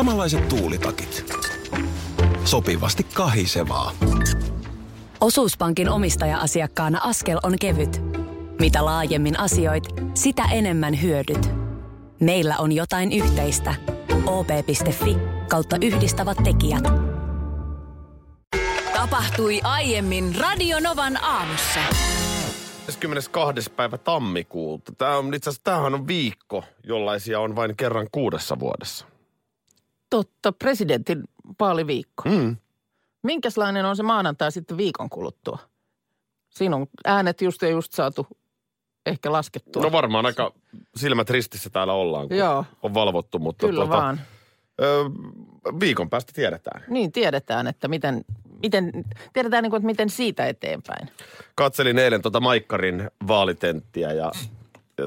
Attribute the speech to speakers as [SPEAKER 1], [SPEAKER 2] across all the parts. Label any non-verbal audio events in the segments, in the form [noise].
[SPEAKER 1] Samanlaiset tuulitakit. Sopivasti kahisevaa.
[SPEAKER 2] Osuuspankin omistaja-asiakkaana askel on kevyt. Mitä laajemmin asioit, sitä enemmän hyödyt. Meillä on jotain yhteistä. op.fi kautta yhdistävät tekijät. Tapahtui aiemmin Radionovan aamussa.
[SPEAKER 3] 22. päivä tammikuuta. Tämä on itse asiassa, tämähän on viikko, jollaisia on vain kerran kuudessa vuodessa.
[SPEAKER 4] Totta, presidentin vaaliviikko.
[SPEAKER 3] Mm.
[SPEAKER 4] Minkälainen on se maanantai sitten viikon kuluttua? Siinä on äänet just ja just saatu ehkä laskettua.
[SPEAKER 3] No varmaan aika silmät ristissä täällä ollaan, kun
[SPEAKER 4] Joo.
[SPEAKER 3] on valvottu, mutta
[SPEAKER 4] Kyllä
[SPEAKER 3] tota,
[SPEAKER 4] vaan.
[SPEAKER 3] Ö, viikon päästä tiedetään.
[SPEAKER 4] Niin tiedetään, että miten, miten tiedetään niin kuin, että miten siitä eteenpäin.
[SPEAKER 3] Katselin eilen tota Maikkarin vaalitenttiä ja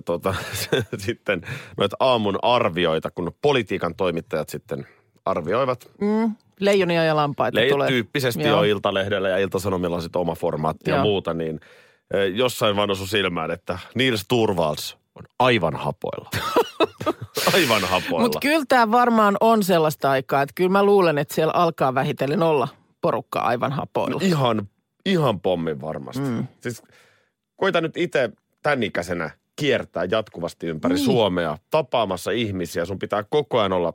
[SPEAKER 3] tota, [laughs] sitten noita aamun arvioita, kun politiikan toimittajat sitten arvioivat.
[SPEAKER 4] Mm. Leijonia ja lampaita
[SPEAKER 3] Le-
[SPEAKER 4] tulee.
[SPEAKER 3] tyyppisesti
[SPEAKER 4] Joo.
[SPEAKER 3] jo Iltalehdellä ja Iltasanomilla on sitten oma formaatti ja
[SPEAKER 4] Joo.
[SPEAKER 3] muuta, niin ö, jossain vaan osui silmään, että Niels Turvalds on aivan hapoilla. [laughs] aivan hapoilla.
[SPEAKER 4] Mutta kyllä tämä varmaan on sellaista aikaa, että kyllä mä luulen, että siellä alkaa vähitellen olla porukka aivan hapoilla.
[SPEAKER 3] Ihan, ihan pommin varmasti. Mm. Siis koita nyt itse tämän ikäisenä kiertää jatkuvasti ympäri niin. Suomea, tapaamassa ihmisiä. Sun pitää koko ajan olla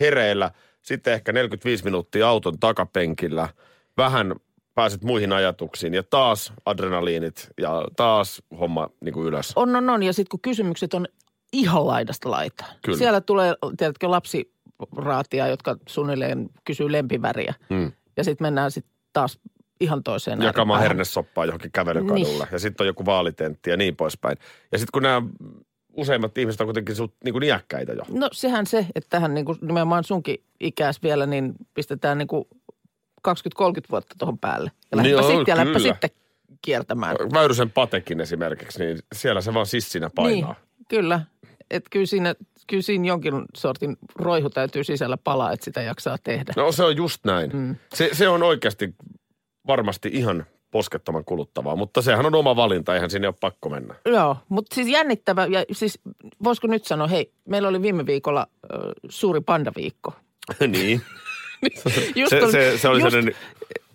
[SPEAKER 3] hereillä. Sitten ehkä 45 minuuttia auton takapenkillä. Vähän pääset muihin ajatuksiin ja taas adrenaliinit ja taas homma niin kuin ylös.
[SPEAKER 4] On, on, on. Ja sitten kun kysymykset on ihan laidasta laitaan.
[SPEAKER 3] Kyllä.
[SPEAKER 4] Siellä tulee, tiedätkö, lapsiraatia, jotka suunnilleen kysyy lempiväriä.
[SPEAKER 3] Mm.
[SPEAKER 4] Ja sitten mennään sitten taas ihan toiseen
[SPEAKER 3] Jakamaan hernesoppaa johonkin kävelykadulla. Ja sitten on joku vaalitentti ja niin poispäin. Ja sitten kun nämä useimmat ihmiset on kuitenkin sut, niin kuin iäkkäitä jo.
[SPEAKER 4] No sehän se, että tähän niin kuin nimenomaan sunkin ikäis vielä, niin pistetään niin kuin 20-30 vuotta tuohon päälle. Ja lähdepä
[SPEAKER 3] Joo,
[SPEAKER 4] sitten, ja lähdepä sitten kiertämään.
[SPEAKER 3] Väyrysen patekin esimerkiksi, niin siellä se vaan sissinä painaa.
[SPEAKER 4] Niin, kyllä. Että kyllä siinä, kyllä siinä jonkin sortin roihu täytyy sisällä palaa, että sitä jaksaa tehdä.
[SPEAKER 3] No se on just näin. Mm. Se, se on oikeasti varmasti ihan poskettoman kuluttavaa, mutta sehän on oma valinta, eihän sinne ole pakko mennä.
[SPEAKER 4] Joo, mutta siis jännittävä, ja siis voisiko nyt sanoa, hei, meillä oli viime viikolla ö, suuri pandaviikko. [laughs] [laughs]
[SPEAKER 3] niin.
[SPEAKER 4] Just
[SPEAKER 3] se,
[SPEAKER 4] oli-
[SPEAKER 3] se, se oli
[SPEAKER 4] just-
[SPEAKER 3] sellainen,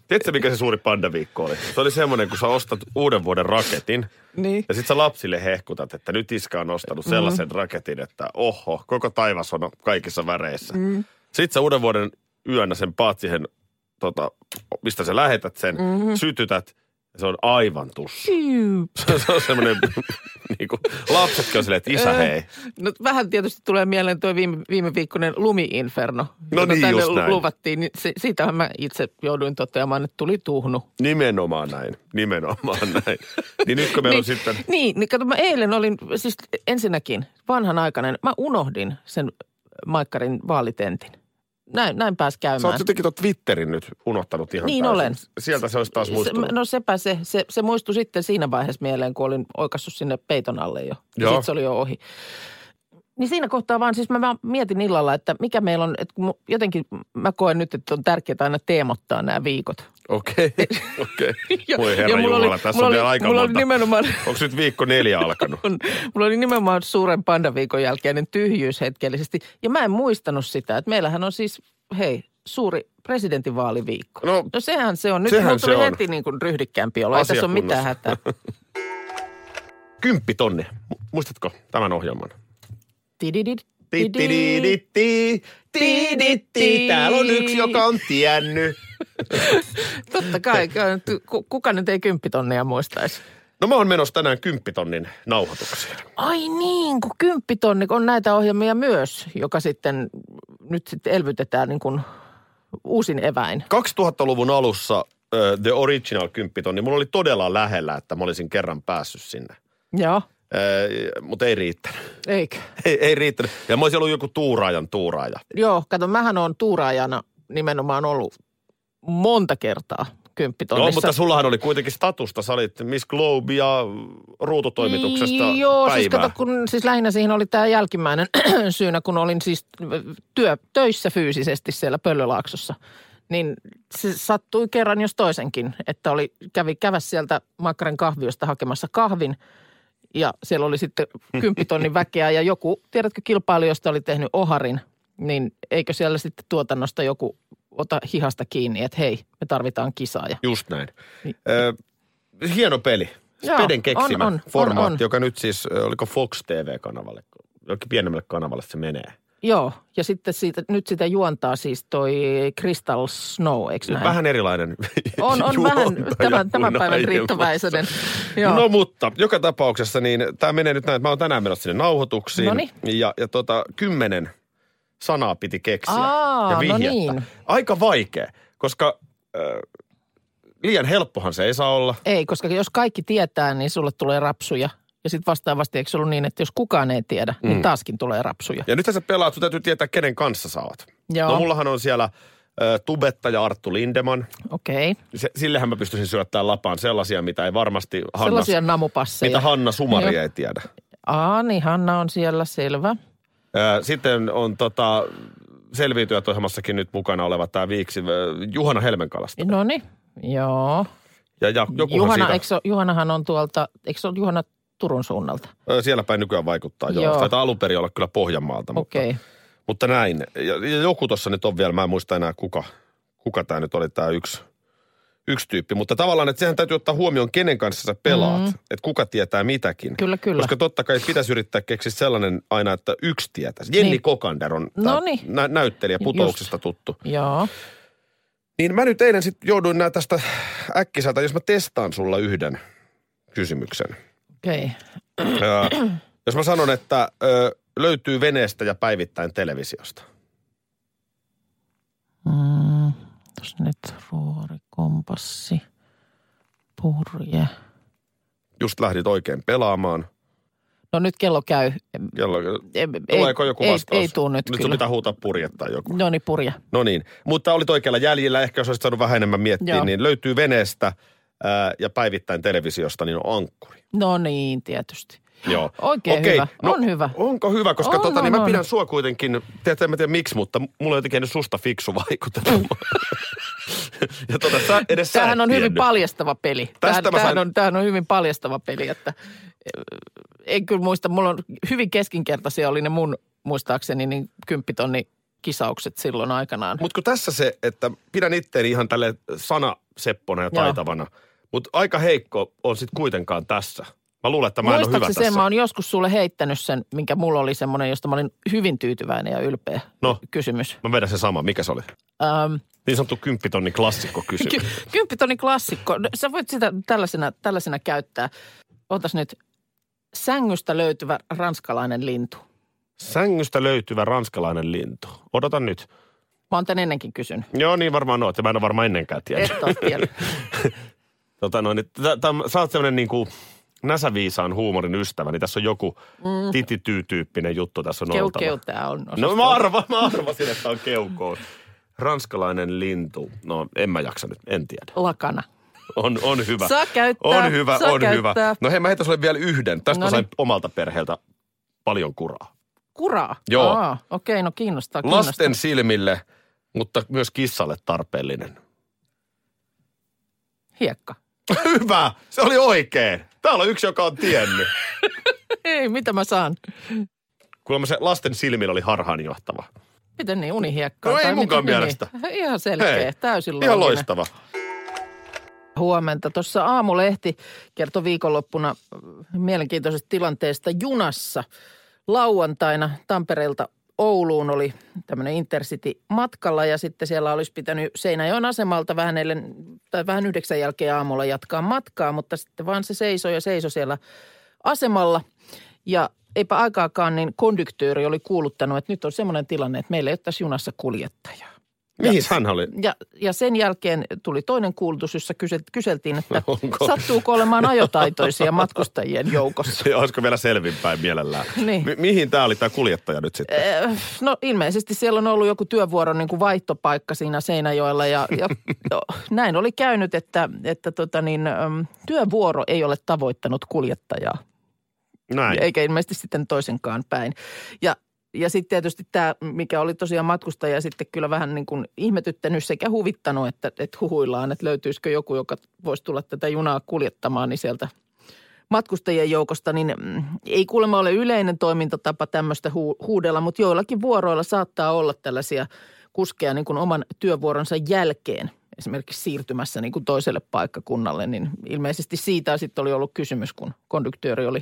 [SPEAKER 3] tiedätkö mikä se suuri pandaviikko oli? Se oli semmoinen, kun sä ostat uuden vuoden raketin
[SPEAKER 4] Niin.
[SPEAKER 3] ja sit sä lapsille hehkutat, että nyt iskä on ostanut sellaisen raketin, että oho, koko taivas on kaikissa väreissä. Mm. Sitten sä uuden vuoden yönä sen paat siihen, tota, mistä sä lähetät sen, mm-hmm. sytytät ja se on aivan tussu.
[SPEAKER 4] Piu. [laughs]
[SPEAKER 3] se on semmoinen, [laughs] niin kuin, lapsetkin on silleen, että isä hei.
[SPEAKER 4] No vähän tietysti tulee mieleen tuo viime, viime viikkoinen lumi-inferno,
[SPEAKER 3] No niin,
[SPEAKER 4] tänne
[SPEAKER 3] just näin.
[SPEAKER 4] luvattiin. Niin se, siitähän mä itse jouduin toteamaan, että tuli tuhnu.
[SPEAKER 3] Nimenomaan näin, nimenomaan [laughs] näin. Niin nyt kun meillä on sitten,
[SPEAKER 4] Niin, niin kato, mä eilen olin, siis ensinnäkin vanhanaikainen, mä unohdin sen Maikkarin vaalitentin. Näin, näin pääs
[SPEAKER 3] sä
[SPEAKER 4] käymään.
[SPEAKER 3] oot jotenkin tuon Twitterin nyt unohtanut ihan
[SPEAKER 4] Niin
[SPEAKER 3] täysin.
[SPEAKER 4] olen.
[SPEAKER 3] Sieltä se olisi taas muistunut.
[SPEAKER 4] Se, no sepä se, se, se muistui sitten siinä vaiheessa mieleen, kun olin oikassut sinne peiton alle jo. Ja
[SPEAKER 3] Joo.
[SPEAKER 4] sitten se oli jo ohi. Niin siinä kohtaa vaan, siis mä vaan mietin illalla, että mikä meillä on, että jotenkin mä koen nyt, että on tärkeää aina teemottaa nämä viikot.
[SPEAKER 3] Okei, [laughs] okei.
[SPEAKER 4] Ja-
[SPEAKER 3] Voi
[SPEAKER 4] ja
[SPEAKER 3] herra
[SPEAKER 4] mulla
[SPEAKER 3] Jumala,
[SPEAKER 4] oli-
[SPEAKER 3] tässä
[SPEAKER 4] mulla
[SPEAKER 3] on
[SPEAKER 4] oli-
[SPEAKER 3] vielä aika
[SPEAKER 4] mulla oli
[SPEAKER 3] monta.
[SPEAKER 4] nimenomaan-
[SPEAKER 3] Onko nyt viikko neljä alkanut? [laughs]
[SPEAKER 4] on, mulla oli nimenomaan suuren pandaviikon jälkeinen tyhjyys hetkellisesti. Ja mä en muistanut sitä, että meillähän on siis, hei, suuri presidentinvaaliviikko.
[SPEAKER 3] No,
[SPEAKER 4] No sehän se on. Nyt
[SPEAKER 3] sehän se on.
[SPEAKER 4] heti niin kuin ryhdikkäämpi olo. Ei tässä ole mitään hätää. [laughs]
[SPEAKER 3] Kymppitonni. Mu- Muistatko tämän ohjelman?
[SPEAKER 4] Tididid.
[SPEAKER 3] Täällä on yksi, joka on tiennyt. [laughs]
[SPEAKER 4] Totta kai. ku- Kuka nyt ei kymppitonnia muistaisi?
[SPEAKER 3] No mä oon menossa tänään kymppitonnin nauhoituksiin.
[SPEAKER 4] Ai niin, kun kymppitonni on näitä ohjelmia myös, joka sitten nyt sitten elvytetään niin kuin uusin eväin.
[SPEAKER 3] 2000-luvun alussa uh, The Original kymppitonni. Mulla oli todella lähellä, että mä olisin kerran päässyt sinne.
[SPEAKER 4] Joo,
[SPEAKER 3] Mutta ei riittänyt.
[SPEAKER 4] eikö?
[SPEAKER 3] Ei, ei riittänyt. Ja mä olisin ollut joku tuuraajan tuuraaja.
[SPEAKER 4] Joo, kato, mähän on tuuraajana nimenomaan ollut monta kertaa kymppitonnissa.
[SPEAKER 3] No, mutta sullahan oli kuitenkin statusta. Sä olit Miss Globe ja ruututoimituksesta
[SPEAKER 4] Joo,
[SPEAKER 3] päivää.
[SPEAKER 4] siis kato, kun siis lähinnä siihen oli tämä jälkimmäinen [clears throat] syynä, kun olin siis työ, töissä fyysisesti siellä Pöllölaaksossa. Niin se sattui kerran jos toisenkin, että oli, kävi käväs sieltä Makkarin kahviosta hakemassa kahvin ja siellä oli sitten kymppitonnin väkeä ja joku, tiedätkö, kilpailijoista oli tehnyt oharin niin eikö siellä sitten tuotannosta joku ota hihasta kiinni, että hei, me tarvitaan kisaaja.
[SPEAKER 3] Just näin.
[SPEAKER 4] Niin.
[SPEAKER 3] Ö, hieno peli. Speden keksimä
[SPEAKER 4] on, on,
[SPEAKER 3] formaatti,
[SPEAKER 4] on, on.
[SPEAKER 3] joka nyt siis, oliko Fox TV-kanavalle, jollekin pienemmälle kanavalle se menee.
[SPEAKER 4] Joo, ja sitten siitä, nyt sitä juontaa siis toi Crystal Snow, eikö näin?
[SPEAKER 3] Vähän erilainen [laughs]
[SPEAKER 4] on, on vähän tämän, tämän päivän. Joo.
[SPEAKER 3] No mutta, joka tapauksessa niin tämä menee nyt näin, että mä oon tänään menossa sinne nauhoituksiin.
[SPEAKER 4] Noniin.
[SPEAKER 3] Ja, ja tota, kymmenen sanaa piti keksiä
[SPEAKER 4] Aa,
[SPEAKER 3] ja
[SPEAKER 4] no
[SPEAKER 3] vihjettä.
[SPEAKER 4] niin.
[SPEAKER 3] Aika vaikea, koska äh, liian helppohan se ei saa olla.
[SPEAKER 4] Ei, koska jos kaikki tietää, niin sulle tulee rapsuja. Ja sitten vastaavasti, eikö se ollut niin, että jos kukaan ei tiedä, mm. niin taaskin tulee rapsuja.
[SPEAKER 3] Ja nythän sä pelaat, sun täytyy tietää, kenen kanssa sä oot.
[SPEAKER 4] Joo.
[SPEAKER 3] No mullahan on siellä äh, tubettaja Arttu Lindeman.
[SPEAKER 4] Okei. Okay.
[SPEAKER 3] Se, sillehän mä pystyisin syöttämään lapaan sellaisia, mitä ei varmasti Hanna,
[SPEAKER 4] Sellaisia namupasseja.
[SPEAKER 3] mitä Hanna Sumari ei tiedä.
[SPEAKER 4] Aa, niin Hanna on siellä, selvä.
[SPEAKER 3] Sitten on tota, selviytyjät ohjelmassakin nyt mukana oleva tämä viiksi, Juhana Helmenkalasta.
[SPEAKER 4] No niin, joo.
[SPEAKER 3] Ja, ja
[SPEAKER 4] Juhana,
[SPEAKER 3] siitä,
[SPEAKER 4] eikö Juhanahan on tuolta, eikö se ole Juhana Turun suunnalta?
[SPEAKER 3] siellä päin nykyään vaikuttaa. Joo.
[SPEAKER 4] Joo.
[SPEAKER 3] Taitaa alun perin olla kyllä Pohjanmaalta, mutta,
[SPEAKER 4] Okei. Okay.
[SPEAKER 3] mutta näin. Ja, ja joku tuossa nyt on vielä, mä en muista enää kuka, kuka tämä nyt oli tämä yksi, yksi tyyppi. Mutta tavallaan, että sehän täytyy ottaa huomioon, kenen kanssa sä pelaat, mm. että kuka tietää mitäkin.
[SPEAKER 4] Kyllä, kyllä.
[SPEAKER 3] Koska totta kai pitäisi yrittää keksiä sellainen aina, että yksi tietäisi. Jenni
[SPEAKER 4] Niin.
[SPEAKER 3] Kokander on tää
[SPEAKER 4] Noniin.
[SPEAKER 3] nä- näyttelijä,
[SPEAKER 4] Just.
[SPEAKER 3] putouksista tuttu.
[SPEAKER 4] Joo.
[SPEAKER 3] Niin mä nyt eilen sitten jouduin nää tästä äkkiseltä, jos mä testaan sulla yhden kysymyksen.
[SPEAKER 4] Okei.
[SPEAKER 3] Ö, jos mä sanon, että ö, löytyy veneestä ja päivittäin televisiosta.
[SPEAKER 4] Mm, tuossa nyt ruori, kompassi, purje.
[SPEAKER 3] Just lähdit oikein pelaamaan.
[SPEAKER 4] No nyt kello käy.
[SPEAKER 3] Kello,
[SPEAKER 4] Ei,
[SPEAKER 3] tuleeko joku
[SPEAKER 4] ei,
[SPEAKER 3] vastaus?
[SPEAKER 4] Ei tuu nyt,
[SPEAKER 3] Nyt
[SPEAKER 4] kyllä.
[SPEAKER 3] pitää huutaa purjetta joku.
[SPEAKER 4] No niin, purje.
[SPEAKER 3] No niin, mutta olit oikealla jäljellä. Ehkä jos olisit saanut vähän enemmän miettiä,
[SPEAKER 4] Joo.
[SPEAKER 3] niin löytyy veneestä ää, ja päivittäin televisiosta, niin on ankkuri.
[SPEAKER 4] No niin, tietysti.
[SPEAKER 3] Joo.
[SPEAKER 4] Oikein
[SPEAKER 3] Okei,
[SPEAKER 4] hyvä.
[SPEAKER 3] no,
[SPEAKER 4] On hyvä.
[SPEAKER 3] Onko hyvä, koska
[SPEAKER 4] On,
[SPEAKER 3] tota, niin
[SPEAKER 4] on,
[SPEAKER 3] mä
[SPEAKER 4] on.
[SPEAKER 3] pidän sua kuitenkin, tiedätkö, en mä tiedä miksi, mutta mulla on jotenkin susta fiksu vaikutelma. [laughs] ja tota, sä, edes sä
[SPEAKER 4] Tämähän
[SPEAKER 3] et
[SPEAKER 4] on hyvin
[SPEAKER 3] tiennyt.
[SPEAKER 4] paljastava peli.
[SPEAKER 3] Tästä
[SPEAKER 4] Tämähän,
[SPEAKER 3] mä
[SPEAKER 4] tämähän,
[SPEAKER 3] sain-
[SPEAKER 4] on, tämähän on hyvin paljastava peli, että eh, en kyllä muista, mulla on hyvin keskinkertaisia oli ne mun muistaakseni niin kymppitonni kisaukset silloin aikanaan.
[SPEAKER 3] Mutta kun tässä se, että pidän itteeni ihan tälle sanaseppona ja
[SPEAKER 4] Joo.
[SPEAKER 3] taitavana, mutta aika heikko on sitten kuitenkaan tässä. Mä luulen, että mä en ole hyvä
[SPEAKER 4] sen,
[SPEAKER 3] tässä.
[SPEAKER 4] mä oon joskus sulle heittänyt sen, minkä mulla oli semmoinen, josta mä olin hyvin tyytyväinen ja ylpeä
[SPEAKER 3] No.
[SPEAKER 4] kysymys.
[SPEAKER 3] Mä vedän se sama. Mikä se oli?
[SPEAKER 4] Ähm,
[SPEAKER 3] Niin sanottu kymppitonnin klassikko kysymys.
[SPEAKER 4] ky- kymppitonni klassikko. No, Sä voit sitä tällaisena, tällaisena käyttää. Otas nyt sängystä löytyvä ranskalainen lintu.
[SPEAKER 3] Sängystä löytyvä ranskalainen lintu. Odota nyt.
[SPEAKER 4] Mä oon tän ennenkin kysynyt.
[SPEAKER 3] Joo, niin varmaan oot. Ja mä en ole varmaan ennenkään tiennyt.
[SPEAKER 4] Et. [laughs]
[SPEAKER 3] tota noin, täm- sä oot semmoinen niinku näsäviisaan huumorin ystävä, niin tässä on joku mm. titityy-tyyppinen juttu tässä on
[SPEAKER 4] Keu,
[SPEAKER 3] oltava.
[SPEAKER 4] keu tää on.
[SPEAKER 3] No mä, arva, mä arvasin, että on keukoon. Ranskalainen lintu. No en mä jaksa nyt, en tiedä.
[SPEAKER 4] Lakana.
[SPEAKER 3] On, on hyvä.
[SPEAKER 4] Saa käyttää,
[SPEAKER 3] On hyvä,
[SPEAKER 4] saa
[SPEAKER 3] on hyvä.
[SPEAKER 4] käyttää.
[SPEAKER 3] No hei, mä heitän sulle vielä yhden. Tästä
[SPEAKER 4] Noniin.
[SPEAKER 3] sain omalta perheeltä paljon kuraa.
[SPEAKER 4] Kuraa?
[SPEAKER 3] Joo.
[SPEAKER 4] Aa, okei, no kiinnostaa, kiinnostaa.
[SPEAKER 3] Lasten silmille, mutta myös kissalle tarpeellinen.
[SPEAKER 4] Hiekka. [laughs]
[SPEAKER 3] Hyvä, se oli oikein. Täällä on yksi, joka on tiennyt. [laughs]
[SPEAKER 4] Ei, mitä mä saan?
[SPEAKER 3] Kuulemma se lasten silmillä oli harhaanjohtava.
[SPEAKER 4] Miten niin, unihiekka?
[SPEAKER 3] No ei
[SPEAKER 4] Tai
[SPEAKER 3] munkaan
[SPEAKER 4] miten
[SPEAKER 3] mielestä.
[SPEAKER 4] Niin? [laughs] Ihan selkeä,
[SPEAKER 3] Hei,
[SPEAKER 4] täysin
[SPEAKER 3] Ihan
[SPEAKER 4] looginen.
[SPEAKER 3] loistava.
[SPEAKER 4] Huomenta. Tuossa aamulehti kertoi viikonloppuna äh, mielenkiintoisesta tilanteesta junassa. Lauantaina Tampereelta Ouluun oli tämmöinen Intercity matkalla ja sitten siellä olisi pitänyt Seinäjoen asemalta vähän, eilen, tai vähän yhdeksän jälkeen aamulla jatkaa matkaa, mutta sitten vaan se seisoi ja seisoi siellä asemalla. Ja eipä aikaakaan, niin kondyktööri oli kuuluttanut, että nyt on semmoinen tilanne, että meillä ei ole tässä junassa kuljettajaa.
[SPEAKER 3] Mihin hän oli?
[SPEAKER 4] Ja, ja sen jälkeen tuli toinen kuulutus, jossa kysel, kyseltiin, että [laughs]
[SPEAKER 3] Onko?
[SPEAKER 4] sattuuko olemaan ajotaitoisia matkustajien joukossa. [laughs]
[SPEAKER 3] Ja olisiko vielä selvinpäin mielellään?
[SPEAKER 4] Niin.
[SPEAKER 3] Mi- mihin tämä oli tämä kuljettaja nyt sitten?
[SPEAKER 4] Eh, No ilmeisesti siellä on ollut joku työvuoron niin kuin vaihtopaikka siinä Seinäjoella ja, ja [laughs] no, näin oli käynyt, että, että tota niin, työvuoro ei ole tavoittanut kuljettajaa.
[SPEAKER 3] Näin.
[SPEAKER 4] Eikä ilmeisesti sitten toisenkaan päin. Ja, ja sitten tietysti tämä, mikä oli tosiaan matkustaja sitten kyllä vähän niin kuin ihmetyttänyt sekä huvittanut, että, että huhuillaan, että löytyisikö joku, joka voisi tulla tätä junaa kuljettamaan, niin sieltä matkustajien joukosta, niin mm, ei kuulemma ole yleinen toimintatapa tämmöistä hu- huudella, mutta joillakin vuoroilla saattaa olla tällaisia kuskeja niin kuin oman työvuoronsa jälkeen esimerkiksi siirtymässä niin kuin toiselle paikkakunnalle, niin ilmeisesti siitä sitten oli ollut kysymys, kun konduktööri oli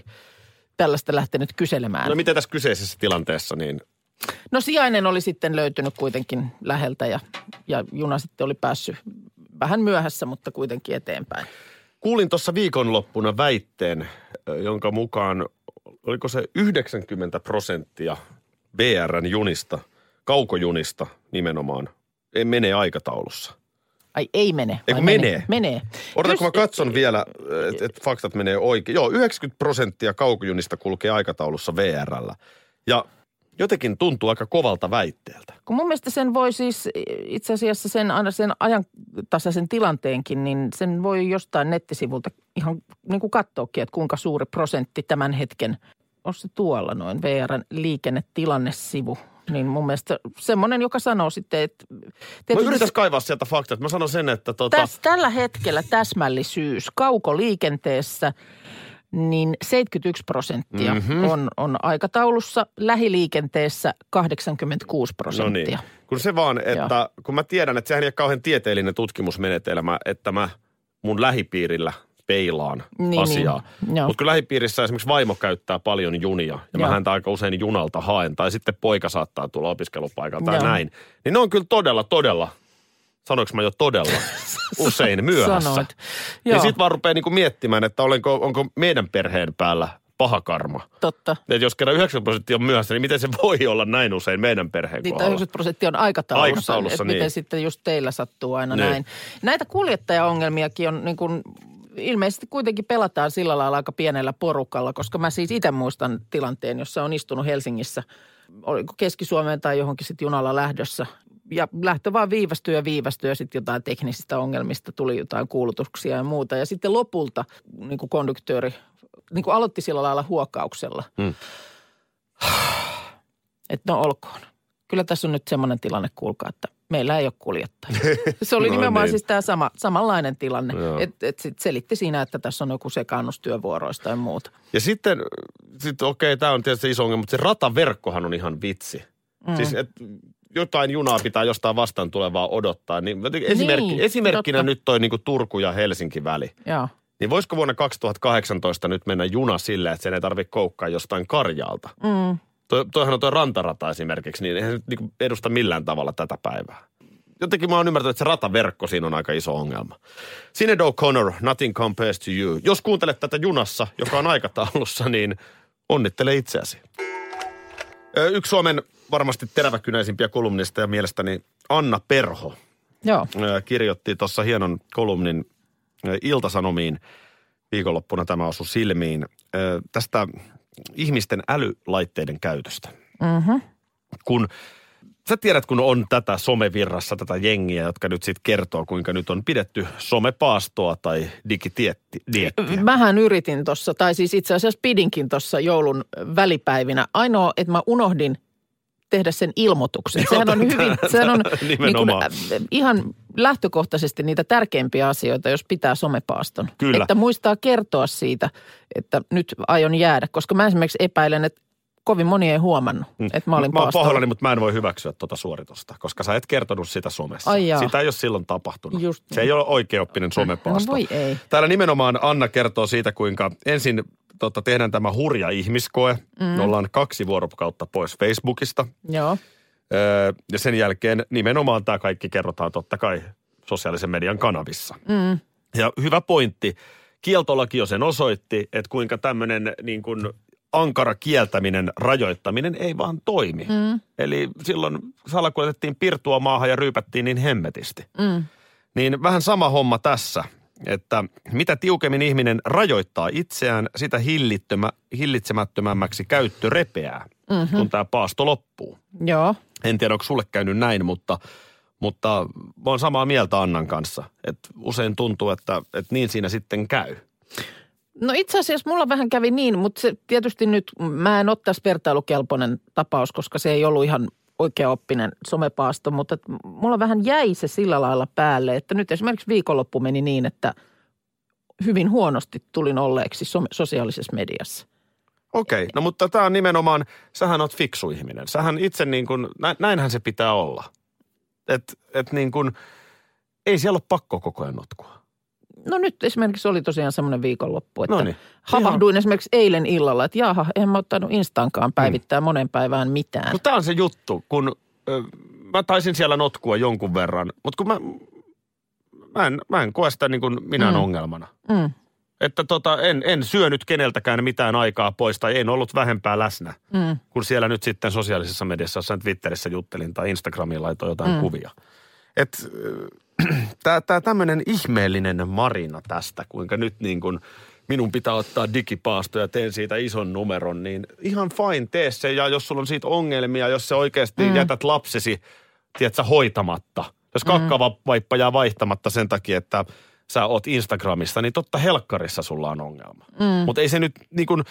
[SPEAKER 4] tällaista lähtenyt kyselemään.
[SPEAKER 3] No miten tässä kyseisessä tilanteessa, niin
[SPEAKER 4] No sijainen oli sitten löytynyt kuitenkin läheltä ja, ja juna sitten oli päässyt vähän myöhässä, mutta kuitenkin eteenpäin.
[SPEAKER 3] kuulin tuossa viikonloppuna väitteen, jonka mukaan, oliko se 90 prosenttia BRn junista, kaukojunista nimenomaan, ei mene aikataulussa.
[SPEAKER 4] Ai ei mene.
[SPEAKER 3] Ei,
[SPEAKER 4] vai
[SPEAKER 3] kun menee.
[SPEAKER 4] Menee.
[SPEAKER 3] Odotan, kun mä
[SPEAKER 4] Just-
[SPEAKER 3] katson vielä, että et faktat menee oikein. Joo, 90 prosenttia kaukojunista kulkee aikataulussa VRllä. Ja jotenkin tuntuu aika kovalta väitteeltä.
[SPEAKER 4] Kun mun mielestä sen voi siis itse asiassa sen, aina sen ajantasaisen tilanteenkin, niin sen voi jostain nettisivulta ihan niin kuin katsoakin, että kuinka suuri prosentti tämän hetken, on se tuolla noin VRn liikennetilannesivu. Niin mun mielestä semmoinen, joka sanoo sitten, että...
[SPEAKER 3] Mä
[SPEAKER 4] tietysti
[SPEAKER 3] yritän kaivaa sieltä faktat. Mä sanon sen, että tota,
[SPEAKER 4] täs, tällä hetkellä täsmällisyys kaukoliikenteessä, niin 71 prosenttia
[SPEAKER 3] Mhm.
[SPEAKER 4] mm-hmm. on, on aikataulussa, lähiliikenteessä 86
[SPEAKER 3] no
[SPEAKER 4] prosenttia.
[SPEAKER 3] niin. Kun se vaan, että kun mä tiedän, että sehän ei ole kauhean tieteellinen tutkimusmenetelmä, että mä mun lähipiirillä peilaan
[SPEAKER 4] Niin,
[SPEAKER 3] asiaa.
[SPEAKER 4] niin.
[SPEAKER 3] Mutta kun lähipiirissä esimerkiksi vaimo käyttää paljon junia, ja mä häntä aika usein junalta haen, tai sitten poika saattaa tulla opiskelupaikalta tai
[SPEAKER 4] Joo.
[SPEAKER 3] näin, niin ne on kyllä todella, todella, sanoinko mä jo todella, [laughs] usein myöhässä.
[SPEAKER 4] Sanoit.
[SPEAKER 3] Niin
[SPEAKER 4] Joo,
[SPEAKER 3] sitten vaan rupeaa niinku miettimään, että olenko, onko meidän perheen päällä paha karma.
[SPEAKER 4] totta.
[SPEAKER 3] Että jos kerran 90 prosenttia on myöhässä, niin miten se voi olla näin usein meidän perheen
[SPEAKER 4] Niitä
[SPEAKER 3] kohdalla?
[SPEAKER 4] 90 prosenttia on aikataulussa,
[SPEAKER 3] Aikataulussa,
[SPEAKER 4] että
[SPEAKER 3] niin.
[SPEAKER 4] miten sitten just teillä sattuu aina
[SPEAKER 3] Niin.
[SPEAKER 4] näin. Näitä kuljettajaongelmiakin on niin kuin, ilmeisesti kuitenkin pelataan sillä lailla aika pienellä porukalla, koska mä siis itse muistan tilanteen, jossa on istunut Helsingissä, oliko Keski-Suomeen tai johonkin sitten junalla lähdössä. Ja lähtö vaan viivästyi ja viivästyi ja sitten jotain teknisistä ongelmista tuli jotain kuulutuksia ja muuta. Ja sitten lopulta niin kuin konduktööri niin kuin aloitti sillä lailla huokauksella.
[SPEAKER 3] Hmm.
[SPEAKER 4] Että no olkoon. Kyllä tässä on nyt semmoinen tilanne, kuulkaa, että meillä ei ole kuljettajia. [laughs] Se oli
[SPEAKER 3] No
[SPEAKER 4] nimenomaan
[SPEAKER 3] niin.
[SPEAKER 4] siis tämä sama, samanlainen tilanne. Että et sit selitti siinä, että tässä on joku sekaannus työvuoroista ja muuta.
[SPEAKER 3] Ja sitten, sit, okei, tämä on tietysti iso ongelma, mutta se rataverkkohan on ihan vitsi. Mm. Siis, et jotain junaa pitää jostain vastaan tulevaa odottaa. Niin, esimerkki,
[SPEAKER 4] Niin,
[SPEAKER 3] esimerkkinä
[SPEAKER 4] totta.
[SPEAKER 3] nyt toi niinku Turku ja Helsinki väli.
[SPEAKER 4] Joo.
[SPEAKER 3] Niin voisiko vuonna 2018 nyt mennä juna sille, että sen ei tarvitse koukkaa jostain Karjaalta?
[SPEAKER 4] Mm.
[SPEAKER 3] Toi, toihan on tuo rantarata esimerkiksi, niin eihän se nyt niinku edusta millään tavalla tätä päivää. Jotenkin mä oon ymmärtänyt, että se rataverkko siinä on aika iso ongelma. Sinead O'Connor, Nothing Compares to You. Jos kuuntelet tätä junassa, joka on aikataulussa, niin onnittele itseäsi. Yksi Suomen varmasti teräväkynäisimpiä kolumnista ja mielestäni Anna Perho
[SPEAKER 4] Joo.
[SPEAKER 3] kirjoitti tuossa hienon kolumnin Iltasanomiin. Viikonloppuna tämä osui silmiin. Tästä ihmisten älylaitteiden käytöstä.
[SPEAKER 4] Mm-hmm.
[SPEAKER 3] Kun sä tiedät, kun on tätä somevirrassa, tätä jengiä, jotka nyt sitten kertoo, kuinka nyt on pidetty somepaastoa tai digitiettiä.
[SPEAKER 4] Mähän yritin tuossa, tai siis itse asiassa pidinkin tuossa joulun välipäivinä. Ainoa, että mä unohdin tehdä sen ilmoituksen. Sehän on hyvin, sehän on niin kuin, äh, ihan lähtökohtaisesti niitä tärkeimpiä asioita, jos pitää somepaaston.
[SPEAKER 3] Kyllä.
[SPEAKER 4] Että muistaa kertoa siitä, että nyt aion jäädä, koska mä esimerkiksi epäilen, että kovin moni ei huomannut, että mä olin
[SPEAKER 3] Mm. mä oon pahoillani, mutta mä en voi hyväksyä tuota suoritusta, koska sä et kertonut sitä somessa.
[SPEAKER 4] Ai jaa.
[SPEAKER 3] Sitä ei ole silloin tapahtunut.
[SPEAKER 4] Just
[SPEAKER 3] Se
[SPEAKER 4] niin.
[SPEAKER 3] ei ole oikeoppinen somepaasto.
[SPEAKER 4] No voi ei.
[SPEAKER 3] Täällä nimenomaan Anna kertoo siitä, kuinka ensin tota, tehdään tämä hurja ihmiskoe. Mm. Me ollaan kaksi vuorokautta pois Facebookista.
[SPEAKER 4] Joo.
[SPEAKER 3] Öö, ja sen jälkeen nimenomaan tämä kaikki kerrotaan totta kai sosiaalisen median kanavissa.
[SPEAKER 4] Mm.
[SPEAKER 3] Ja hyvä pointti. Kieltolaki jo sen osoitti, että kuinka tämmöinen niin kuin ankara kieltäminen, rajoittaminen ei vaan toimi.
[SPEAKER 4] Mm.
[SPEAKER 3] Eli silloin salakuljetettiin pirtua maahan ja ryypättiin niin hemmetisti.
[SPEAKER 4] Mm.
[SPEAKER 3] Niin vähän sama homma tässä, että mitä tiukemmin ihminen rajoittaa itseään, sitä hillittömä, hillitsemättömämmäksi käyttö repeää, mm-hmm. kun tämä paasto loppuu.
[SPEAKER 4] Joo.
[SPEAKER 3] En tiedä, onko sulle käynyt näin, mutta, mutta mä oon samaa mieltä Annan kanssa. Että usein tuntuu, että, että niin siinä sitten käy.
[SPEAKER 4] No itse asiassa mulla vähän kävi niin, mutta se tietysti nyt, mä en ole tässä vertailukelpoinen tapaus, koska se ei ollut ihan oikeaoppinen somepaasto, mutta et mulla vähän jäi se sillä lailla päälle, että nyt esimerkiksi viikonloppu meni niin, että hyvin huonosti tulin olleeksi so- sosiaalisessa mediassa.
[SPEAKER 3] Okei, no mutta tämä on nimenomaan, sähän oot fiksu ihminen. Sähän itse niin kuin, nä, näinhän se pitää olla. Että et niin kuin, ei siellä ole pakko koko ajan notkua.
[SPEAKER 4] No nyt esimerkiksi oli tosiaan semmoinen viikonloppu, että
[SPEAKER 3] Noniin.
[SPEAKER 4] havahduin esimerkiksi eilen illalla, että jaha, en mä ottanut Instaankaan päivittää monen päivään mitään.
[SPEAKER 3] No tämä on se juttu, kun ö, mä taisin siellä notkua jonkun verran, mutta kun mä, mä, en, mä en koe sitä niin kuin minään
[SPEAKER 4] Mm.
[SPEAKER 3] mm. ongelmana.
[SPEAKER 4] Mm,
[SPEAKER 3] Että tota, en, en syönyt keneltäkään mitään aikaa pois tai en ollut vähempää läsnä,
[SPEAKER 4] mm,
[SPEAKER 3] kun siellä nyt sitten sosiaalisessa mediassa, jossain Twitterissä juttelin tai Instagramiin laitoin jotain
[SPEAKER 4] Mm.
[SPEAKER 3] mm. kuvia. Että [clears throat] tämä tää tämmöinen ihmeellinen marina tästä, kuinka nyt niin kuin minun pitää ottaa digipaasto ja teen siitä ison numeron, niin ihan fine, tee se. Ja jos sulla on siitä ongelmia, jos se oikeasti
[SPEAKER 4] Mm.
[SPEAKER 3] mm. jätät lapsesi, tiedätkö, hoitamatta. Jos kakkavaippa jää vaihtamatta sen takia, että sä oot Instagramissa, niin totta helkkarissa sulla on ongelma.
[SPEAKER 4] mm.
[SPEAKER 3] Mutta ei se nyt niin kuin,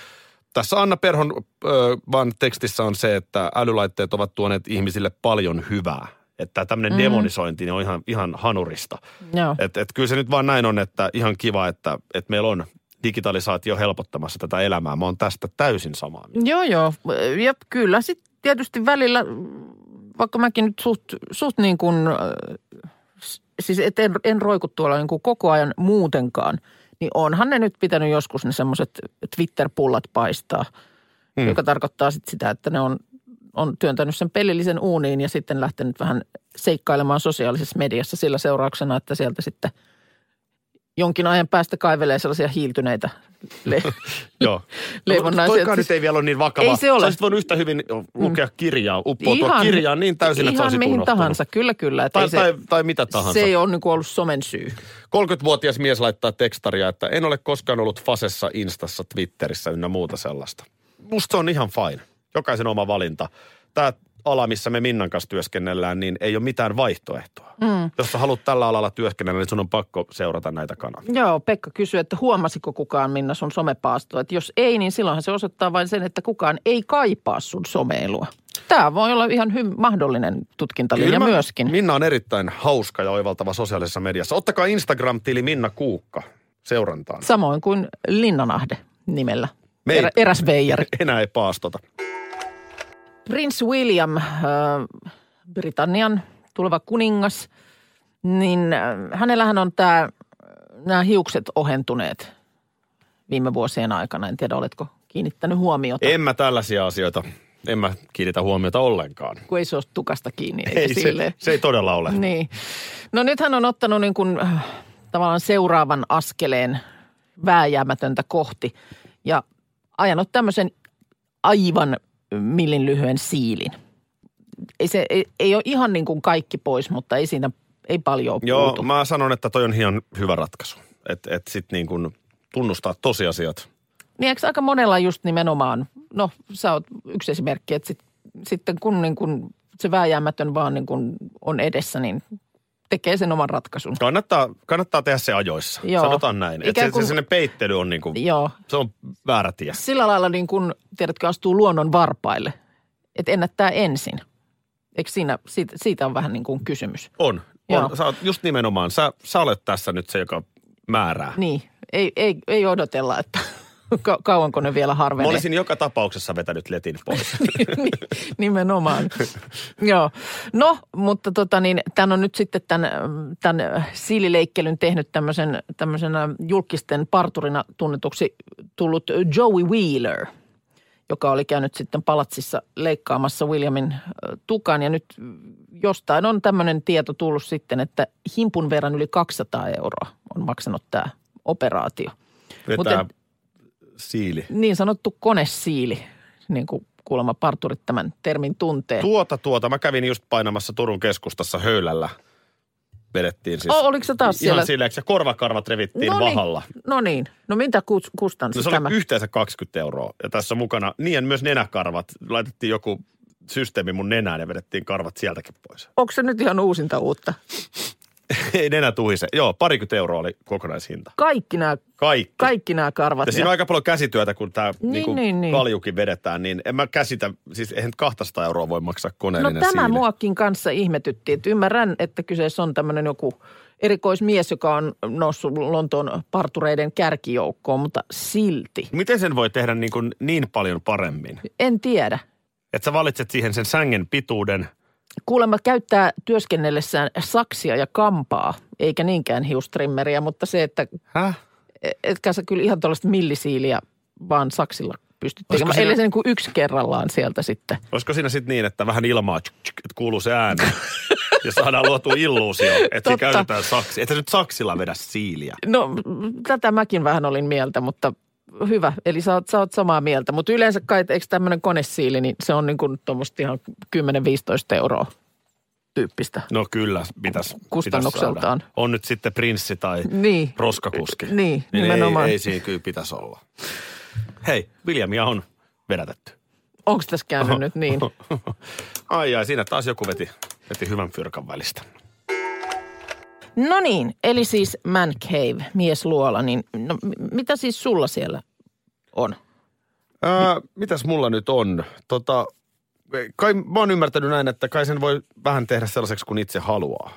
[SPEAKER 3] tässä Anna Perhon ö, vaan tekstissä on se, että älylaitteet ovat tuoneet ihmisille paljon hyvää. Että tämmöinen mm. demonisointi on ihan, ihan hanurista.
[SPEAKER 4] Joo.
[SPEAKER 3] Et, et kyllä se nyt vaan näin on, että ihan kiva, että, että meillä on digitalisaatio helpottamassa tätä elämää. Mä oon tästä täysin samaa mieltä.
[SPEAKER 4] Joo, joo. Ja kyllä sitten tietysti välillä, vaikka mäkin nyt suht, suht niin kuin, äh, siis et en, en roiku tuolla niin kuin koko ajan muutenkaan, niin onhan ne nyt pitänyt joskus ne semmoiset Twitter-pullat paistaa, mm.
[SPEAKER 3] Mm.
[SPEAKER 4] joka tarkoittaa sitten sitä, että ne on, on työntänyt sen pelillisen uuniin ja sitten lähtenyt vähän seikkailemaan sosiaalisessa mediassa sillä seurauksena, että sieltä sitten jonkin ajan päästä kaivelee sellaisia hiiltyneitä le- [laughs]
[SPEAKER 3] Joo. [laughs]
[SPEAKER 4] leivonnaisia.
[SPEAKER 3] Toikaan nyt ei vielä ole niin vakava.
[SPEAKER 4] Ei se ole.
[SPEAKER 3] Sä voinut yhtä hyvin lukea kirjaa, uppoutua
[SPEAKER 4] Ihan-
[SPEAKER 3] kirjaan niin täysin, että
[SPEAKER 4] Ihan mihin tahansa, kyllä kyllä. Että
[SPEAKER 3] Tai,
[SPEAKER 4] se,
[SPEAKER 3] tai, tai mitä tahansa.
[SPEAKER 4] se ei ole niin ollut somen syy.
[SPEAKER 3] 30-vuotias mies laittaa tekstaria, että en ole koskaan ollut Fasessa, Instassa, Twitterissä ynnä muuta sellaista. Musta se on ihan fine. Jokaisen oma valinta. Tämä ala, missä me Minnan kanssa työskennellään, niin ei ole mitään vaihtoehtoa. Mm. Jos sä haluat tällä alalla työskennellä, niin sun on pakko seurata näitä kanavia.
[SPEAKER 4] Joo, Pekka kysyy, että huomasiko kukaan Minna sun somepaastoa. Että jos ei, niin silloinhan se osoittaa vain sen, että kukaan ei kaipaa sun someilua. Tämä voi olla ihan hy- mahdollinen tutkintalinja
[SPEAKER 3] mä-
[SPEAKER 4] myöskin.
[SPEAKER 3] Minna on erittäin hauska ja oivaltava sosiaalisessa mediassa. Ottakaa Instagram-tili Minna Kuukka seurantaan.
[SPEAKER 4] Samoin kuin Linnanahde nimellä.
[SPEAKER 3] Me ei-
[SPEAKER 4] Erä, eräs veijari. [laughs]
[SPEAKER 3] Enää ei paastota.
[SPEAKER 4] Prince William, äh, Britannian tuleva kuningas, niin äh, hänellähän on tämä, nämä hiukset ohentuneet viime vuosien aikana. En tiedä, oletko kiinnittänyt huomiota,
[SPEAKER 3] En mä tällaisia asioita, en mä kiinnitä huomiota ollenkaan.
[SPEAKER 4] kun ei se ole tukasta kiinni. Eikä
[SPEAKER 3] Ei, se,
[SPEAKER 4] silleen.
[SPEAKER 3] se ei todella ole.
[SPEAKER 4] Niin. No nyt hän on ottanut niin kuin, äh, tavallaan seuraavan askeleen vääjäämätöntä kohti ja ajanut tämmöisen aivan millin lyhyen siilin. Ei, se, ei, ei ole ihan niin kuin kaikki pois, mutta ei siinä ei paljon ole
[SPEAKER 3] Joo,
[SPEAKER 4] puutu.
[SPEAKER 3] mä sanon, että toi on ihan hyvä ratkaisu. Että et sit niin kuin tunnustaa tosiasiat.
[SPEAKER 4] Niin eikö aika monella just nimenomaan, no sä oot yksi esimerkki, että sit, sitten kun, niin kun se vääjäämätön vaan niin kun on edessä, niin tekee sen oman ratkaisun.
[SPEAKER 3] Kannattaa, kannattaa tehdä se ajoissa.
[SPEAKER 4] Joo.
[SPEAKER 3] Sanotaan näin. Että
[SPEAKER 4] Ikään
[SPEAKER 3] se,
[SPEAKER 4] kuin-
[SPEAKER 3] se, sen peittely on niin kuin,
[SPEAKER 4] Joo,
[SPEAKER 3] se on väärä tie.
[SPEAKER 4] sillä lailla niin kuin, tiedätkö, astuu luonnon varpaille, että ennättää ensin. Eikö siinä, siitä, siitä on vähän niin kuin kysymys?
[SPEAKER 3] On.
[SPEAKER 4] Joo.
[SPEAKER 3] on. Sä just nimenomaan, sä, sä olet tässä nyt se, joka määrää.
[SPEAKER 4] Niin, ei, ei, ei odotella, että ka- kauanko ne vielä
[SPEAKER 3] Mä
[SPEAKER 4] harvenee.
[SPEAKER 3] olisin joka tapauksessa vetänyt letin pois. [laughs]
[SPEAKER 4] Nimenomaan. Joo. No, mutta tota niin, tämän on nyt sitten tämän, tämän siilileikkelyn tehnyt tämmöisen, tämmöisenä julkisten parturina tunnetuksi tullut Joey Wheeler, joka oli käynyt sitten palatsissa leikkaamassa Williamin tukan. Ja nyt jostain on tämmöinen tieto tullut sitten, että himpun verran yli 200 euroa on maksanut tämä operaatio.
[SPEAKER 3] Vetää
[SPEAKER 4] Mutta-
[SPEAKER 3] siili.
[SPEAKER 4] Niin sanottu konesiili, niin kuin kuulemma parturit tämän termin tuntee.
[SPEAKER 3] Tuota, tuota. Mä kävin just painamassa Turun keskustassa höylällä. Vedettiin siis.
[SPEAKER 4] O, oliko se taas siellä?
[SPEAKER 3] Ihan silleen, ja korvakarvat revittiin
[SPEAKER 4] no niin,
[SPEAKER 3] vahalla.
[SPEAKER 4] no niin. No mitä kus- kustansi
[SPEAKER 3] No se
[SPEAKER 4] tämä?
[SPEAKER 3] oli yhteensä 20 euroa. Ja tässä mukana, niin myös nenäkarvat. Laitettiin joku systeemi mun nenään ja vedettiin karvat sieltäkin pois.
[SPEAKER 4] Onko se nyt ihan uusinta uutta? [laughs]
[SPEAKER 3] Ei nenä tuhise. Joo, parikymmentä euroa oli kokonaishinta.
[SPEAKER 4] Kaikki nämä,
[SPEAKER 3] Kaikki.
[SPEAKER 4] kaikki nämä karvat.
[SPEAKER 3] Ja siinä on aika paljon käsityötä, kun tämä
[SPEAKER 4] Niin,
[SPEAKER 3] niin, niin,
[SPEAKER 4] niin,
[SPEAKER 3] kaljukin vedetään, niin en mä käsitä, siis eihän 200 euroa voi maksaa
[SPEAKER 4] no
[SPEAKER 3] koneellinen
[SPEAKER 4] tämä
[SPEAKER 3] siili.
[SPEAKER 4] muakin kanssa ihmetytti, että ymmärrän, että kyseessä on tämmöinen joku erikoismies, joka on noussut Lontoon partureiden kärkijoukkoon, mutta silti.
[SPEAKER 3] Miten sen voi tehdä niin, kuin niin paljon paremmin?
[SPEAKER 4] En tiedä.
[SPEAKER 3] Että sä valitset siihen sen sängen pituuden.
[SPEAKER 4] Kuulemma käyttää työskennellessään saksia ja kampaa, eikä niinkään hiustrimmeriä, mutta se, että
[SPEAKER 3] Häh?
[SPEAKER 4] etkä sä kyllä ihan tuollaista millisiiliä vaan saksilla pystyt tekemään.
[SPEAKER 3] siinä-
[SPEAKER 4] Eli se niin kuin yksi kerrallaan sieltä sitten.
[SPEAKER 3] Olisiko siinä sitten niin, että vähän ilmaa, tsk, tsk, että kuuluu se ääni ja saadaan luotua illuusio, että
[SPEAKER 4] Totta.
[SPEAKER 3] käytetään saksi. Että nyt saksilla vedä siiliä.
[SPEAKER 4] No tätä mäkin vähän olin mieltä, mutta hyvä. Eli sä oot, sä oot samaa mieltä. Mutta yleensä kai, eikö tämmöinen konesiili, niin se on niin kuin tuommoista ihan 10-15 euroa tyyppistä.
[SPEAKER 3] No kyllä, pitäisi
[SPEAKER 4] Kustannukseltaan.
[SPEAKER 3] pitäisi saada. On nyt sitten prinssi tai
[SPEAKER 4] Niin.
[SPEAKER 3] roskakuski.
[SPEAKER 4] Niin, nimenomaan.
[SPEAKER 3] Ei, ei siinä kyllä pitäisi olla. Hei, Viljamia on vedätetty.
[SPEAKER 4] Onko tässä käynyt nyt niin? [laughs]
[SPEAKER 3] Ai ai, siinä taas joku veti, veti hyvän fyrkan välistä.
[SPEAKER 4] No niin, eli siis man cave, miesluola, niin no, mitä siis sulla siellä on?
[SPEAKER 3] Ää, mitäs mulla nyt on? Tota, kai mä oon ymmärtänyt näin, että kai sen voi vähän tehdä sellaiseksi kuin itse haluaa.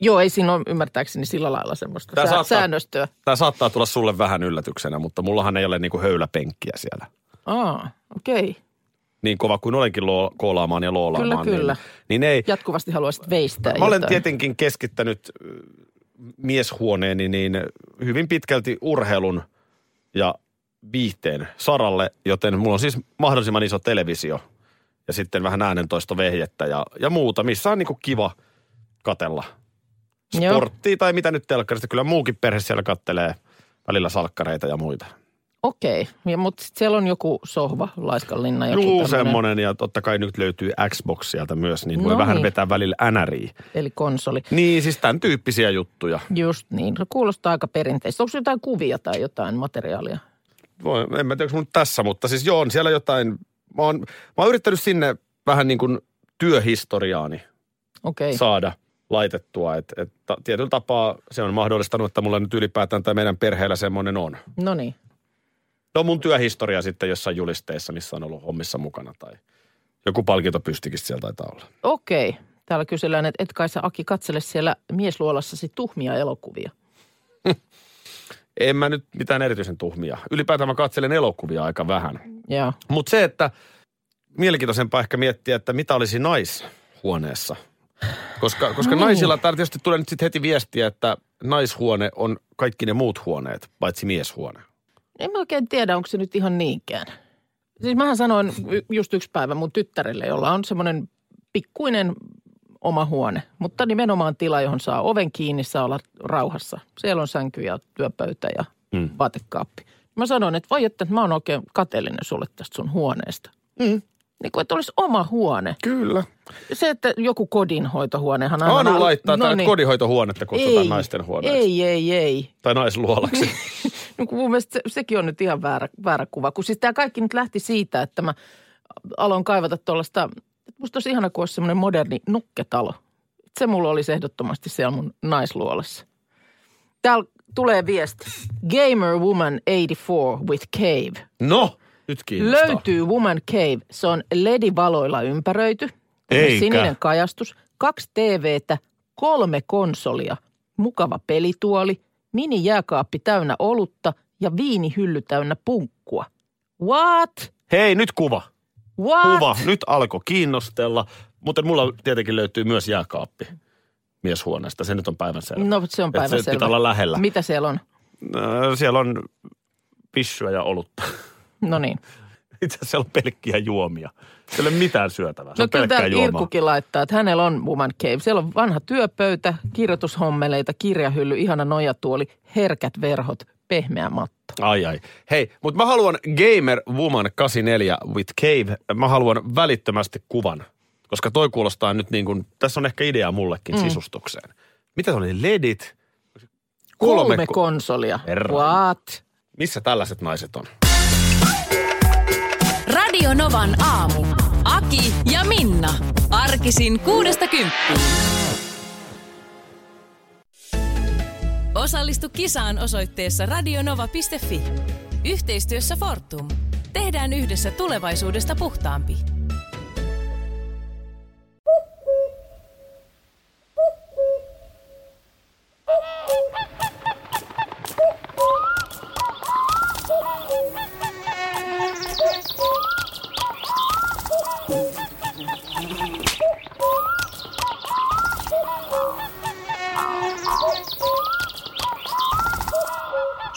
[SPEAKER 4] Joo, ei siinä ole ymmärtääkseni sillä lailla semmoista
[SPEAKER 3] Tää
[SPEAKER 4] sää,
[SPEAKER 3] saattaa-
[SPEAKER 4] säännöstöä.
[SPEAKER 3] Tämä saattaa tulla sulle vähän yllätyksenä, mutta mullahan ei ole niinku höyläpenkkiä siellä.
[SPEAKER 4] Aa, okei. Okay.
[SPEAKER 3] Niin kova kuin olenkin loo, koolaamaan ja loolaamaan.
[SPEAKER 4] Kyllä, kyllä.
[SPEAKER 3] Niin, niin ei.
[SPEAKER 4] Jatkuvasti haluaisit veistää
[SPEAKER 3] Mä olen
[SPEAKER 4] jotain.
[SPEAKER 3] tietenkin keskittänyt mieshuoneeni niin hyvin pitkälti urheilun ja viihteen saralle, joten mulla on siis mahdollisimman iso televisio ja sitten vähän äänentoistovehjettä ja, ja muuta, missä on niinku kiva katella
[SPEAKER 4] Joo.
[SPEAKER 3] sporttia tai mitä nyt telkkarista. Kyllä muukin perhe siellä kattelee välillä salkkareita ja muita.
[SPEAKER 4] Okei, ja, mutta sit siellä on joku sohva, laiskanlinna. Joku
[SPEAKER 3] Juu, semmonen ja totta kai nyt löytyy Xbox sieltä myös, niin voi
[SPEAKER 4] No
[SPEAKER 3] vähän
[SPEAKER 4] niin.
[SPEAKER 3] vetää välillä NRI.
[SPEAKER 4] Eli konsoli.
[SPEAKER 3] Niin, siis tämän tyyppisiä juttuja.
[SPEAKER 4] Just niin, se kuulostaa aika perinteistä. Onko jotain kuvia tai jotain materiaalia?
[SPEAKER 3] Voi, en mä tiedä, onko tässä, mutta siis joo, on siellä jotain. Mä oon, mä oon yrittänyt sinne vähän niin kuin työhistoriaani
[SPEAKER 4] Okei,
[SPEAKER 3] saada laitettua. Et, ta- tietyllä tapaa se on mahdollistanut, että mulla nyt ylipäätään tai meidän perheellä semmoinen on.
[SPEAKER 4] no niin.
[SPEAKER 3] No mun työhistoria sitten jossain julisteissa, missä on ollut hommissa mukana tai joku palkintopystikin siellä taitaa olla.
[SPEAKER 4] Okei. Täällä kysellään, että et kai sä Aki katsele siellä miesluolassasi tuhmia elokuvia. [laughs]
[SPEAKER 3] En mä nyt mitään erityisen tuhmia. Ylipäätään mä katselen elokuvia aika vähän.
[SPEAKER 4] Joo.
[SPEAKER 3] Mutta se, että mielenkiintoisempaa ehkä miettiä, että mitä olisi naishuoneessa. Koska, koska
[SPEAKER 4] Niin.
[SPEAKER 3] naisilla täällä tietysti tulee nyt sitten heti viestiä, että naishuone on kaikki ne muut huoneet, paitsi mieshuone.
[SPEAKER 4] En mä oikein tiedä, onko se nyt ihan niinkään. Siis mähän sanoin just yksi päivä mun tyttärelle, jolla on semmoinen pikkuinen oma huone, mutta nimenomaan tila, johon saa oven kiinni, saa olla rauhassa. Siellä on sänky ja työpöytä ja
[SPEAKER 3] mm.
[SPEAKER 4] vaatekaappi. Mä sanoin, että voi että mä oon oikein kateellinen sulle tästä sun huoneesta.
[SPEAKER 3] Mm.
[SPEAKER 4] Niin kuin, että olisi oma huone.
[SPEAKER 3] Kyllä.
[SPEAKER 4] Se, että joku kodinhoitohuonehan
[SPEAKER 3] Anu
[SPEAKER 4] aina-
[SPEAKER 3] laittaa no niin. kodinhoitohuonetta kutsutaan
[SPEAKER 4] ei,
[SPEAKER 3] naisten huoneeksi.
[SPEAKER 4] Ei, ei, ei.
[SPEAKER 3] Tai naisluolaksi. [laughs]
[SPEAKER 4] No mun mielestä se, sekin on nyt ihan väärä, väärä kuva. Kun siis tämä kaikki nyt lähti siitä, että mä aloin kaivata tuollaista, musta olisi ihana, kun olisi semmoinen moderni nukketalo. Se mulla olisi ehdottomasti siellä mun naisluolassa. Täällä tulee viesti. Gamer Woman 84 with Cave.
[SPEAKER 3] no, nyt kiinnostaa.
[SPEAKER 4] Löytyy Woman Cave. Se on LED-valoilla ympäröity.
[SPEAKER 3] Eikä.
[SPEAKER 4] Sininen kajastus. Kaksi TVtä, kolme konsolia, mukava pelituoli, mini-jääkaappi täynnä olutta ja viinihylly täynnä punkkua. What?
[SPEAKER 3] Hei, nyt kuva.
[SPEAKER 4] What?
[SPEAKER 3] Kuva. Nyt alkoi kiinnostella. Mutta mulla tietenkin löytyy myös jääkaappi mieshuoneesta. Se nyt on päivänselvä.
[SPEAKER 4] No, se on
[SPEAKER 3] Että se pitää olla lähellä.
[SPEAKER 4] Mitä siellä on?
[SPEAKER 3] Ö, Siellä on pissyä ja olutta.
[SPEAKER 4] No niin. [laughs]
[SPEAKER 3] Itse asiassa siellä on pelkkiä juomia. Siellä ei ole mitään syötävää. Se
[SPEAKER 4] No
[SPEAKER 3] on
[SPEAKER 4] kyllä täällä
[SPEAKER 3] juomaa.
[SPEAKER 4] Irkkukin laittaa, että hänellä on Woman Cave. Siellä on vanha työpöytä, kirjoitushommeleita, kirjahylly, ihana nojatuoli, herkät verhot, pehmeä matto.
[SPEAKER 3] Ai ai. Hei, mutta mä haluan Gamer Woman 84 with Cave. Mä haluan välittömästi kuvan. Koska toi kuulostaa nyt niin kuin, tässä on ehkä idea mullekin mm. sisustukseen. Mitä se oli? Ledit?
[SPEAKER 4] Kolme,
[SPEAKER 3] ko-
[SPEAKER 4] konsolia.
[SPEAKER 3] Herran.
[SPEAKER 4] What?
[SPEAKER 3] Missä tällaiset naiset on?
[SPEAKER 2] Radio Novan aamu. Aki ja Minna. Arkisin kuudesta kymppiin. Osallistu kisaan osoitteessa radionova.fi. Yhteistyössä Fortum. Tehdään yhdessä tulevaisuudesta puhtaampi.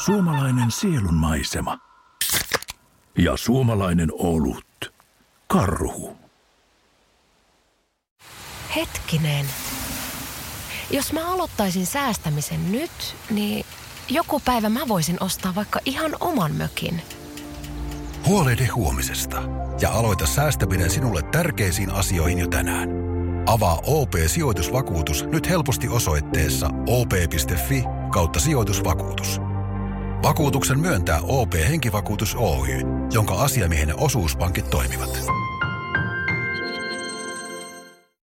[SPEAKER 5] Suomalainen sielunmaisema ja suomalainen olut. Karhu.
[SPEAKER 6] Hetkinen. Jos mä aloittaisin säästämisen nyt, niin joku päivä mä voisin ostaa vaikka ihan oman mökin –
[SPEAKER 7] Huolehdi huomisesta ja aloita säästäminen sinulle tärkeisiin asioihin jo tänään. Avaa OP-sijoitusvakuutus nyt helposti osoitteessa op.fi kautta sijoitusvakuutus. Vakuutuksen myöntää OP-henkivakuutus Oy, jonka asiamiehen osuuspankit toimivat.